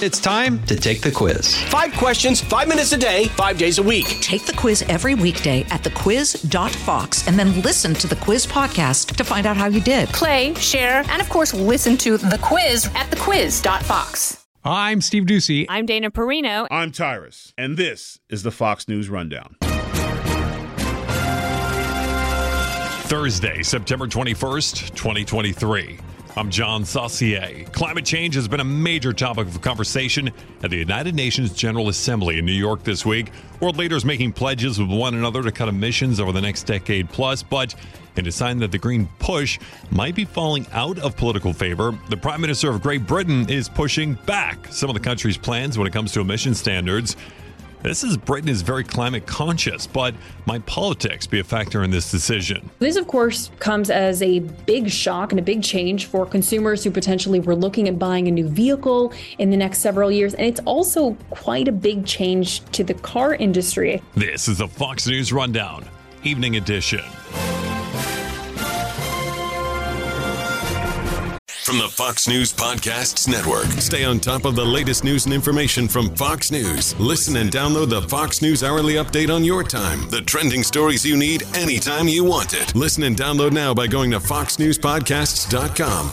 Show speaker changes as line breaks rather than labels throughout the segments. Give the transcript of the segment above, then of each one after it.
It's time to take the quiz.
Five questions, five minutes a day, five days a week.
Take the quiz every weekday at thequiz.fox and then listen to the quiz podcast to find out how you did.
Play, share, and of course, listen to the quiz at thequiz.fox.
I'm Steve Doocy.
I'm Dana Perino.
I'm Tyrus, and this is the Fox News Rundown.
Thursday, September 21st, 2023. I'm John Saucier. Climate change has been a major topic of conversation at the United Nations General Assembly in New York this week. World leaders making pledges with one another to cut emissions over the next decade plus, but in a sign that the green push might be falling out of political favor, the Prime Minister of Great Britain is pushing back some of the country's plans when it comes to emission standards. This is Britain is very climate conscious, but might politics be a factor in this decision?
This, of course, comes as a big shock and a big change for consumers who potentially were looking at buying a new vehicle in the next several years. And it's also quite a big change to the car industry.
This is the Fox News Rundown, Evening Edition.
From the Fox News Podcasts Network. Stay on top of the latest news and information from Fox News. Listen and download the Fox News Hourly Update on your time. The trending stories you need anytime you want it. Listen and download now by going to foxnewspodcasts.com.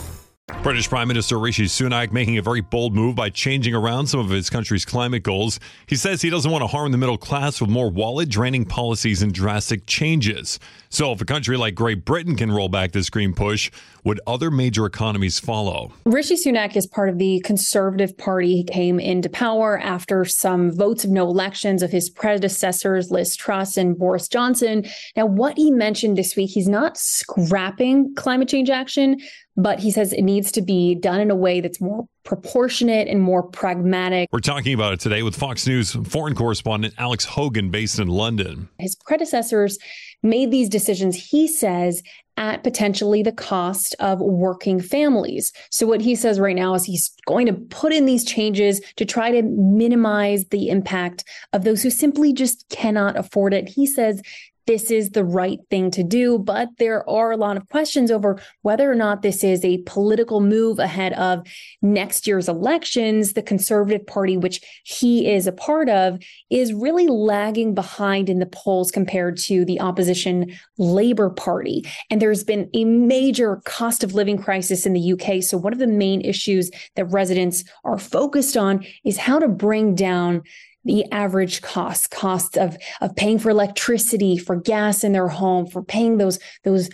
British Prime Minister Rishi Sunak making a very bold move by changing around some of his country's climate goals. He says he doesn't want to harm the middle class with more wallet draining policies and drastic changes. So, if a country like Great Britain can roll back this green push, would other major economies follow?
Rishi Sunak is part of the Conservative Party. He came into power after some votes of no elections of his predecessors, Liz Truss and Boris Johnson. Now, what he mentioned this week, he's not scrapping climate change action, but he says it needs to be done in a way that's more proportionate and more pragmatic.
We're talking about it today with Fox News foreign correspondent Alex Hogan, based in London.
His predecessors made these decisions, he says, at potentially the cost of working families. So, what he says right now is he's going to put in these changes to try to minimize the impact of those who simply just cannot afford it. He says this is the right thing to do. But there are a lot of questions over whether or not this is a political move ahead of next year's elections. The Conservative Party, which he is a part of, is really lagging behind in the polls compared to the opposition Labour Party. And there's been a major cost of living crisis in the UK. So, one of the main issues that residents are focused on is how to bring down the average costs, costs of of paying for electricity, for gas in their home, for paying those those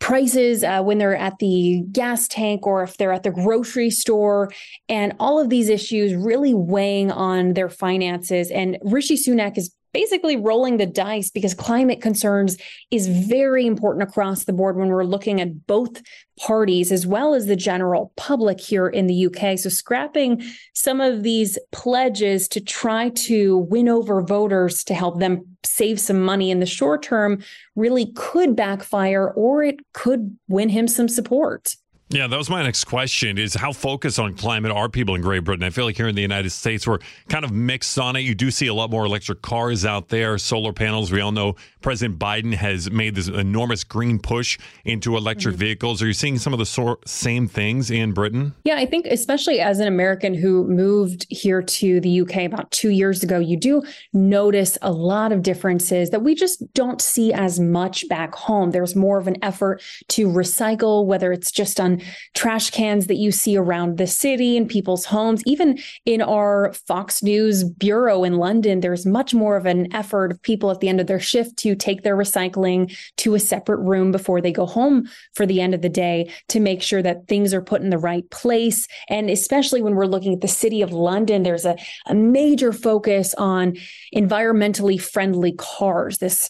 prices uh, when they're at the gas tank or if they're at the grocery store, and all of these issues really weighing on their finances. And Rishi Sunak is basically rolling the dice because climate concerns is very important across the board when we're looking at both parties as well as the general public here in the UK. So, scrapping some of these pledges to try to win over voters to help them save some money in the short term really could backfire or it could win him some support.
Yeah, that was my next question is how focused on climate are people in Great Britain? I feel like here in the United States, we're kind of mixed on it. You do see a lot more electric cars out there, solar panels. We all know President Biden has made this enormous green push into electric mm-hmm. vehicles. Are you seeing some of the so- same things in Britain?
Yeah, I think especially as an American who moved here to the UK about two years ago, you do notice a lot of differences that we just don't see as much back home. There's more of an effort to recycle, whether it's just on trash cans that you see around the city and people's homes. Even in our Fox News bureau in London, there's much more of an effort of people at the end of their shift to take their recycling to a separate room before they go home for the end of the day to make sure that things are put in the right place. And especially when we're looking at the city of London, there's a, a major focus on environmentally friendly cars. This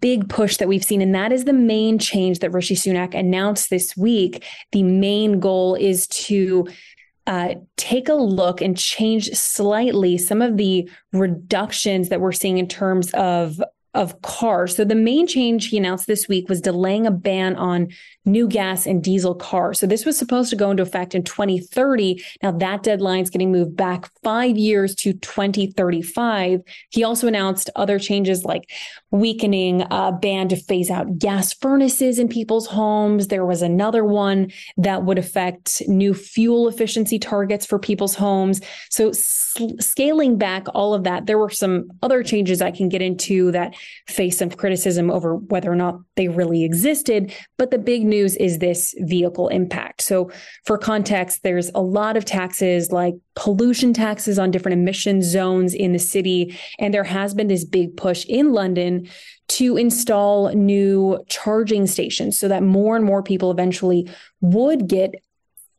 big push that we've seen. And that is the main change that Rishi Sunak announced this week. The main goal is to uh, take a look and change slightly some of the reductions that we're seeing in terms of of cars. So the main change he announced this week was delaying a ban on new gas and diesel cars. So this was supposed to go into effect in 2030. Now that deadline is getting moved back five years to 2035. He also announced other changes like weakening a ban to phase out gas furnaces in people's homes. There was another one that would affect new fuel efficiency targets for people's homes. So scaling back all of that, there were some other changes I can get into that face some criticism over whether or not they really existed. But the big news is this vehicle impact. So, for context, there's a lot of taxes like pollution taxes on different emission zones in the city. And there has been this big push in London to install new charging stations so that more and more people eventually would get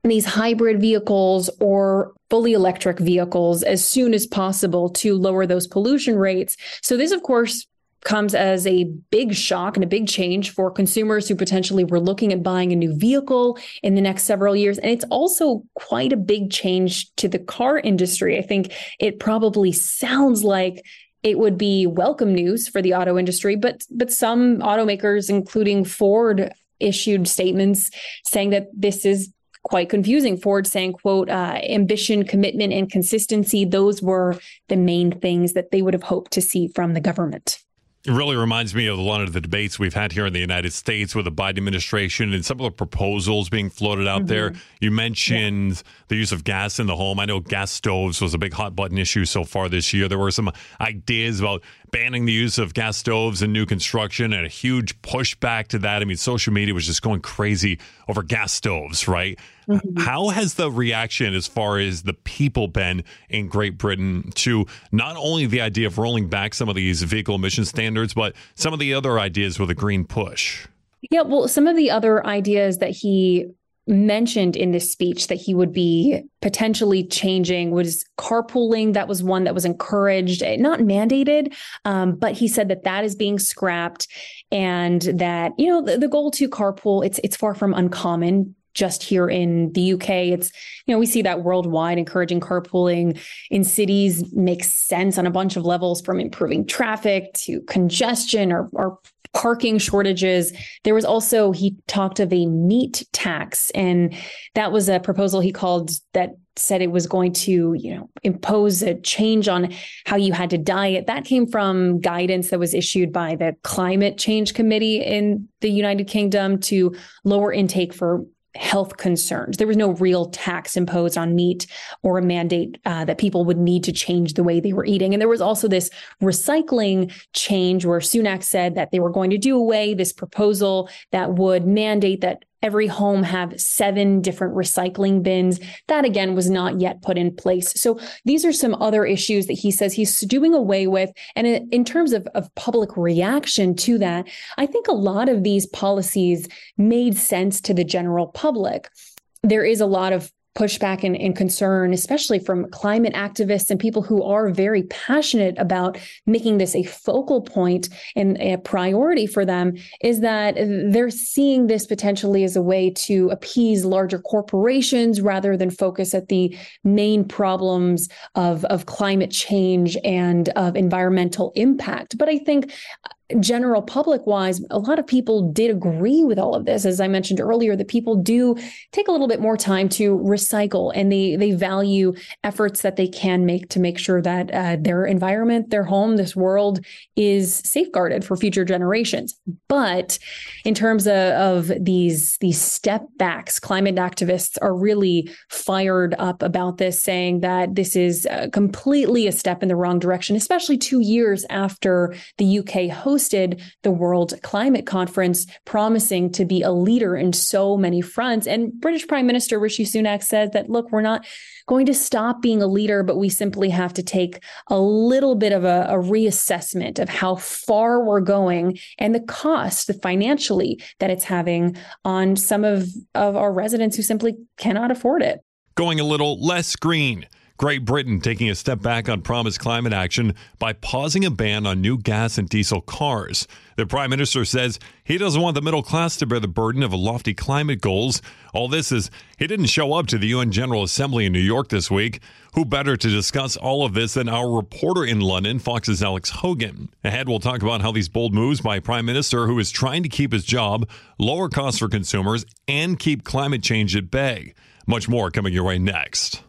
these hybrid vehicles or fully electric vehicles as soon as possible to lower those pollution rates. So, this, of course, comes as a big shock and a big change for consumers who potentially were looking at buying a new vehicle in the next several years. And it's also quite a big change to the car industry. I think it probably sounds like it would be welcome news for the auto industry, but but some automakers, including Ford, issued statements saying that this is quite confusing. Ford saying, quote, uh, ambition, commitment, and consistency, those were the main things that they would have hoped to see from the government.
It really reminds me of a lot of the debates we've had here in the United States with the Biden administration and some of the proposals being floated out mm-hmm. there. You mentioned yeah. the use of gas in the home. I know gas stoves was a big hot button issue so far this year. There were some ideas about banning the use of gas stoves in new construction and a huge pushback to that. I mean, social media was just going crazy over gas stoves, right? Mm-hmm. How has the reaction as far as the people been in Great Britain to not only the idea of rolling back some of these vehicle emission standards, but some of the other ideas with a green push?
Yeah, well, some of the other ideas that he mentioned in this speech that he would be potentially changing was carpooling. That was one that was encouraged, eh, not mandated, um, but he said that that is being scrapped, and that you know the, the goal to carpool it's it's far from uncommon just here in the UK. It's, you know, we see that worldwide, encouraging carpooling in cities makes sense on a bunch of levels from improving traffic to congestion or, or parking shortages. There was also, he talked of a meat tax, and that was a proposal he called that said it was going to, you know, impose a change on how you had to diet. That came from guidance that was issued by the Climate Change Committee in the United Kingdom to lower intake for health concerns. There was no real tax imposed on meat or a mandate uh, that people would need to change the way they were eating. And there was also this recycling change where Sunak said that they were going to do away this proposal that would mandate that every home have seven different recycling bins. That again was not yet put in place. So these are some other issues that he says he's doing away with. And in terms of, of public reaction to that, I think a lot of these policies made sense to the general public there is a lot of pushback and, and, concern, especially from climate activists and people who are very passionate about making this a focal point and a priority for them, is that they're seeing this potentially as a way to appease larger corporations rather than focus at the main problems of, of climate change and of environmental impact. But I think general public wise, a lot of people did agree with all of this. As I mentioned earlier, that people do take a little bit more time to recycle and they they value efforts that they can make to make sure that uh, their environment, their home, this world is safeguarded for future generations. But in terms of, of these these step backs, climate activists are really fired up about this, saying that this is uh, completely a step in the wrong direction, especially two years after the UK hosted hosted the World Climate Conference, promising to be a leader in so many fronts. And British Prime Minister Rishi Sunak said that, look, we're not going to stop being a leader, but we simply have to take a little bit of a, a reassessment of how far we're going and the cost the financially that it's having on some of, of our residents who simply cannot afford it.
Going a little less green Great Britain taking a step back on promised climate action by pausing a ban on new gas and diesel cars. The Prime Minister says he doesn't want the middle class to bear the burden of lofty climate goals. All this is he didn't show up to the UN General Assembly in New York this week. Who better to discuss all of this than our reporter in London, Fox's Alex Hogan? Ahead, we'll talk about how these bold moves by Prime Minister, who is trying to keep his job, lower costs for consumers, and keep climate change at bay. Much more coming your way next.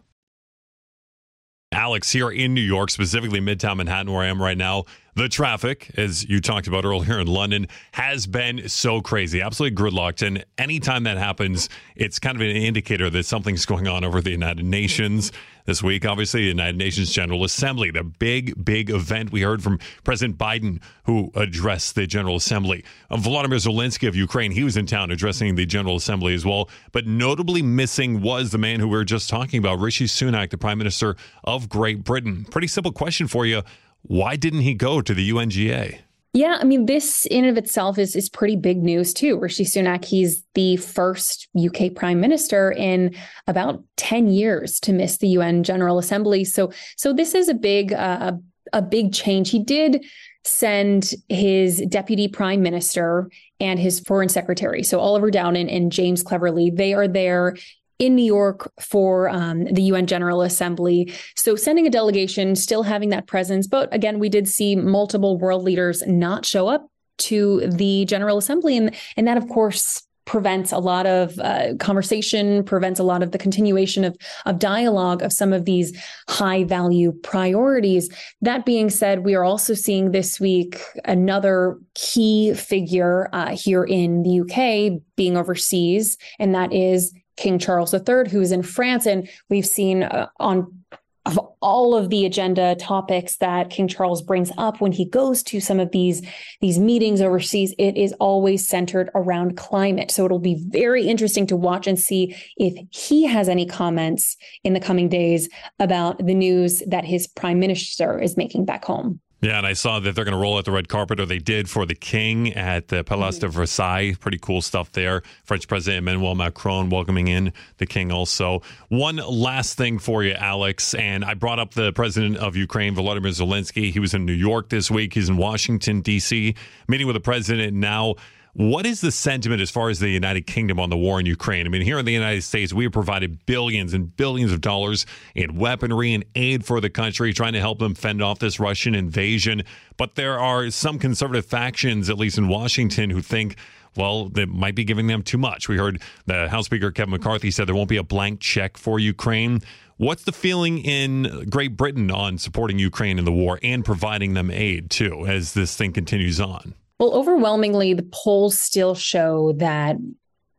Alex here in New York, specifically Midtown Manhattan, where I am right now. The traffic, as you talked about earlier in London, has been so crazy, absolutely gridlocked. And anytime that happens, it's kind of an indicator that something's going on over the United Nations. This week, obviously, the United Nations General Assembly, the big, big event. We heard from President Biden, who addressed the General Assembly. Uh, Volodymyr Zelensky of Ukraine, he was in town addressing the General Assembly as well. But notably missing was the man who we were just talking about, Rishi Sunak, the Prime Minister of Great Britain. Pretty simple question for you. Why didn't he go to the UNGA?
Yeah, I mean, this in and of itself is is pretty big news too. Rishi Sunak, he's the first UK Prime Minister in about ten years to miss the UN General Assembly. So, so this is a big uh, a big change. He did send his deputy prime minister and his foreign secretary, so Oliver Dowden and James Cleverly. They are there in New York for um, the UN General Assembly. So sending a delegation, still having that presence. But again, we did see multiple world leaders not show up to the General Assembly. And, and that, of course, prevents a lot of uh, conversation, prevents a lot of the continuation of, of dialogue of some of these high value priorities. That being said, we are also seeing this week another key figure uh, here in the UK being overseas, and that is King Charles III, who is in France. And we've seen uh, on of all of the agenda topics that King Charles brings up when he goes to some of these these meetings overseas, it is always centered around climate. So it'll be very interesting to watch and see if he has any comments in the coming days about the news that his prime minister is making back home.
Yeah, and I saw that they're going to roll out the red carpet, or they did for the king at the Palais de mm-hmm. Versailles. Pretty cool stuff there. French President Emmanuel Macron welcoming in the king also. One last thing for you, Alex, and I brought up the president of Ukraine, Volodymyr Zelensky. He was in New York this week. He's in Washington, D.C., meeting with the president now. What is the sentiment as far as the United Kingdom on the war in Ukraine? I mean, here in the United States, we have provided billions and billions of dollars in weaponry and aid for the country, trying to help them fend off this Russian invasion. But there are some conservative factions, at least in Washington, who think well, they might be giving them too much. We heard the House Speaker Kevin McCarthy said there won't be a blank check for Ukraine. What's the feeling in Great Britain on supporting Ukraine in the war and providing them aid too as this thing continues on?
Well, overwhelmingly, the polls still show that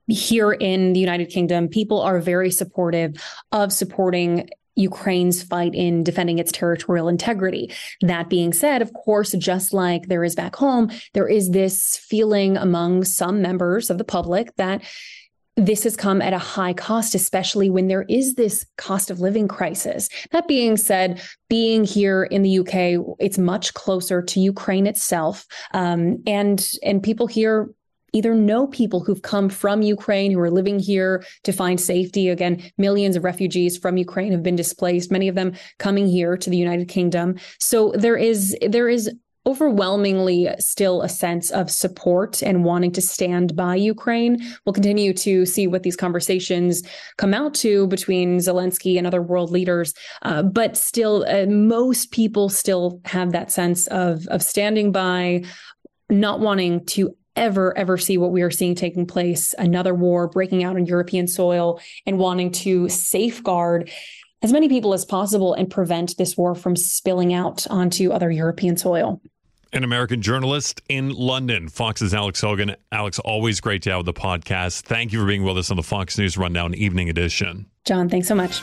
here in the United Kingdom, people are very supportive of supporting Ukraine's fight in defending its territorial integrity. That being said, of course, just like there is back home, there is this feeling among some members of the public that this has come at a high cost, especially when there is this cost of living crisis. That being said, being here in the UK, it's much closer to Ukraine itself, um, and and people here either know people who've come from Ukraine who are living here to find safety. Again, millions of refugees from Ukraine have been displaced, many of them coming here to the United Kingdom. So there is there is overwhelmingly still a sense of support and wanting to stand by Ukraine. We'll continue to see what these conversations come out to between Zelensky and other world leaders. Uh, but still, uh, most people still have that sense of, of standing by, not wanting to ever, ever see what we are seeing taking place another war breaking out on European soil and wanting to safeguard as many people as possible and prevent this war from spilling out onto other European soil
an American journalist in London. Fox's Alex Hogan. Alex, always great to have the podcast. Thank you for being with us on the Fox News Rundown Evening Edition.
John, thanks so much.